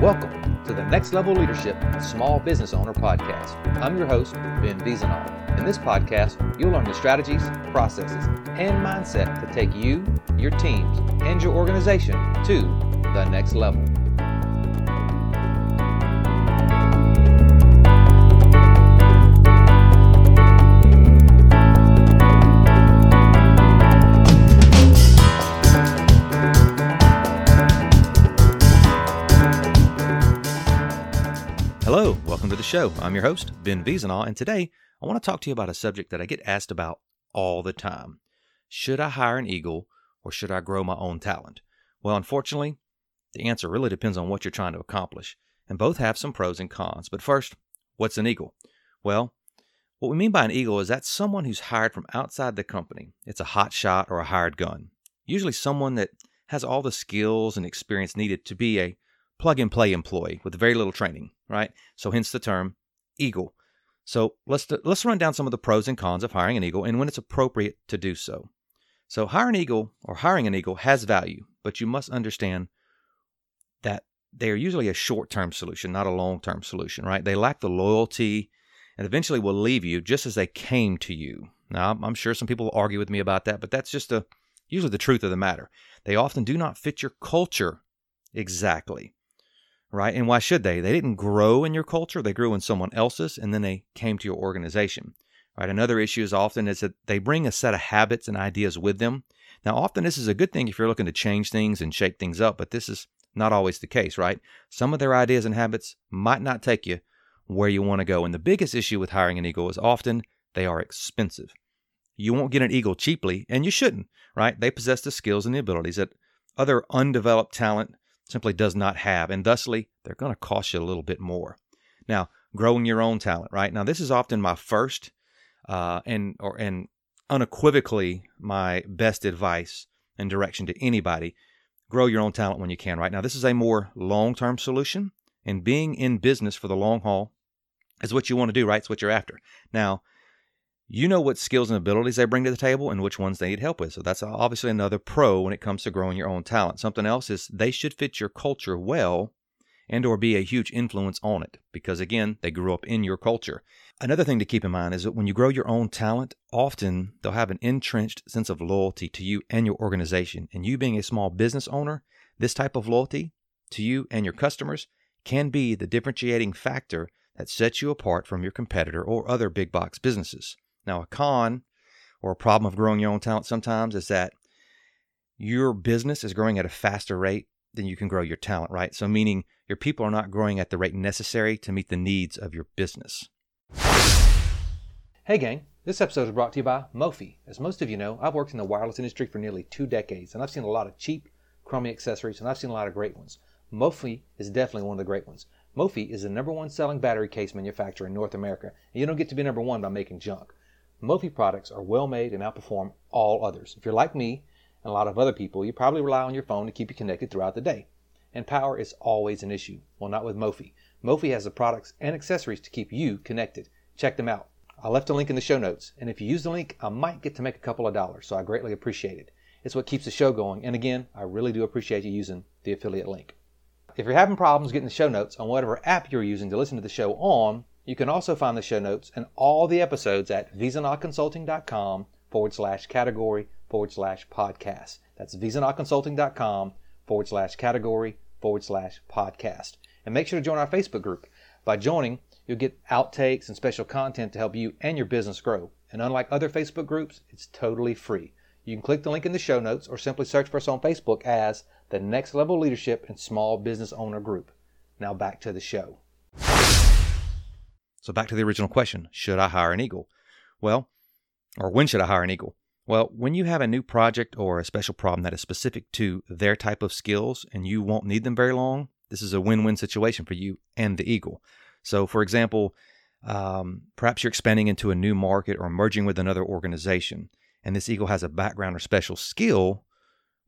Welcome to the Next Level Leadership Small Business Owner Podcast. I'm your host, Ben Vezina. In this podcast, you'll learn the strategies, processes, and mindset to take you, your teams, and your organization to the next level. Hello, welcome to the show. I'm your host, Ben Vezina, and today I want to talk to you about a subject that I get asked about all the time. Should I hire an eagle or should I grow my own talent? Well, unfortunately, the answer really depends on what you're trying to accomplish, and both have some pros and cons. But first, what's an eagle? Well, what we mean by an eagle is that's someone who's hired from outside the company. It's a hot shot or a hired gun. Usually someone that has all the skills and experience needed to be a plug and play employee with very little training, right? So hence the term eagle. So let's let's run down some of the pros and cons of hiring an eagle and when it's appropriate to do so. So hiring an eagle or hiring an eagle has value, but you must understand that they are usually a short-term solution, not a long-term solution, right? They lack the loyalty and eventually will leave you just as they came to you. Now, I'm sure some people will argue with me about that, but that's just a usually the truth of the matter. They often do not fit your culture exactly right? And why should they? They didn't grow in your culture, they grew in someone else's, and then they came to your organization. Right? Another issue is often is that they bring a set of habits and ideas with them. Now, often this is a good thing if you're looking to change things and shake things up, but this is not always the case, right? Some of their ideas and habits might not take you where you want to go. And the biggest issue with hiring an eagle is often they are expensive. You won't get an eagle cheaply, and you shouldn't, right? They possess the skills and the abilities that other undeveloped talent simply does not have, and thusly they're going to cost you a little bit more. Now, growing your own talent, right? Now, this is often my first uh, and or and unequivocally my best advice and direction to anybody. Grow your own talent when you can, right? Now, this is a more long-term solution, and being in business for the long haul is what you want to do, right? It's what you're after. Now, you know what skills and abilities they bring to the table and which ones they need help with. So that's obviously another pro when it comes to growing your own talent. Something else is they should fit your culture well and or be a huge influence on it because again, they grew up in your culture. Another thing to keep in mind is that when you grow your own talent, often they'll have an entrenched sense of loyalty to you and your organization. And you being a small business owner, this type of loyalty to you and your customers can be the differentiating factor that sets you apart from your competitor or other big box businesses. Now, a con or a problem of growing your own talent sometimes is that your business is growing at a faster rate than you can grow your talent, right? So, meaning your people are not growing at the rate necessary to meet the needs of your business. Hey, gang. This episode is brought to you by Mophie. As most of you know, I've worked in the wireless industry for nearly two decades, and I've seen a lot of cheap, crummy accessories, and I've seen a lot of great ones. Mophie is definitely one of the great ones. Mophie is the number one selling battery case manufacturer in North America, and you don't get to be number one by making junk. Mophie products are well made and outperform all others. If you're like me and a lot of other people, you probably rely on your phone to keep you connected throughout the day. And power is always an issue. Well, not with Mophie. Mophie has the products and accessories to keep you connected. Check them out. I left a link in the show notes, and if you use the link, I might get to make a couple of dollars, so I greatly appreciate it. It's what keeps the show going, and again, I really do appreciate you using the affiliate link. If you're having problems getting the show notes on whatever app you're using to listen to the show on, you can also find the show notes and all the episodes at vezinaconsulting.com forward slash category forward slash podcast. That's vezinaconsulting.com forward slash category forward slash podcast. And make sure to join our Facebook group. By joining, you'll get outtakes and special content to help you and your business grow. And unlike other Facebook groups, it's totally free. You can click the link in the show notes or simply search for us on Facebook as the Next Level Leadership and Small Business Owner Group. Now back to the show. So back to the original question should I hire an eagle? Well, or when should I hire an eagle? Well, when you have a new project or a special problem that is specific to their type of skills and you won't need them very long, this is a win win situation for you and the eagle. So, for example, um, perhaps you're expanding into a new market or merging with another organization, and this eagle has a background or special skill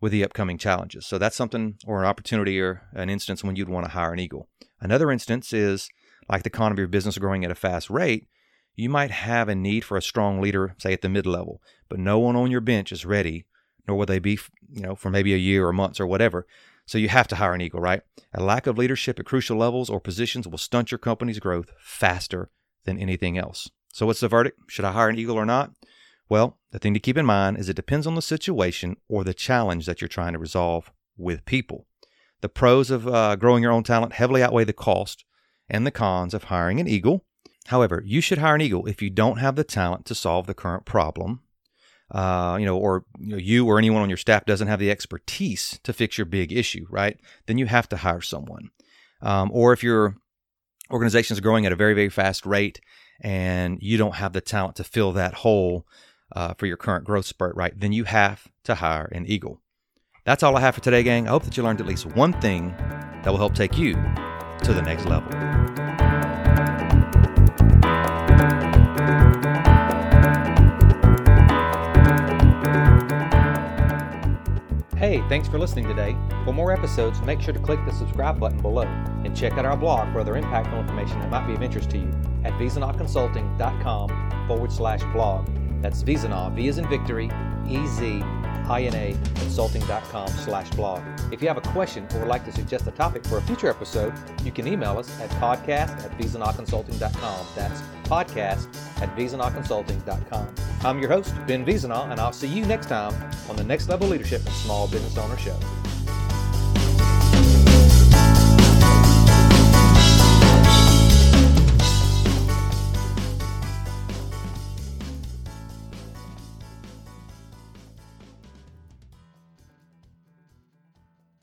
with the upcoming challenges. So, that's something or an opportunity or an instance when you'd want to hire an eagle. Another instance is like the economy of your business growing at a fast rate, you might have a need for a strong leader, say at the mid level, but no one on your bench is ready, nor will they be, you know, for maybe a year or months or whatever. So you have to hire an eagle, right? A lack of leadership at crucial levels or positions will stunt your company's growth faster than anything else. So what's the verdict? Should I hire an eagle or not? Well, the thing to keep in mind is it depends on the situation or the challenge that you're trying to resolve with people. The pros of uh, growing your own talent heavily outweigh the cost and the cons of hiring an eagle. However, you should hire an eagle if you don't have the talent to solve the current problem uh, you know, or you, know, you or anyone on your staff doesn't have the expertise to fix your big issue, right? Then you have to hire someone. Um, or if your organization is growing at a very, very fast rate and you don't have the talent to fill that hole uh, for your current growth spurt, right? Then you have to hire an eagle. That's all I have for today, gang. I hope that you learned at least one thing that will help take you to the next level. Hey, thanks for listening today. For more episodes, make sure to click the subscribe button below and check out our blog for other impactful information that might be of interest to you at vezinaconsulting.com forward slash blog. That's Vezina, V is in victory, E Z I-N-A consulting.com slash blog. If you have a question or would like to suggest a topic for a future episode, you can email us at podcast at vezinaconsulting.com. That's podcast at vezinaconsulting.com. I'm your host, Ben Vezina, and I'll see you next time on the Next Level Leadership and Small Business Owner Show.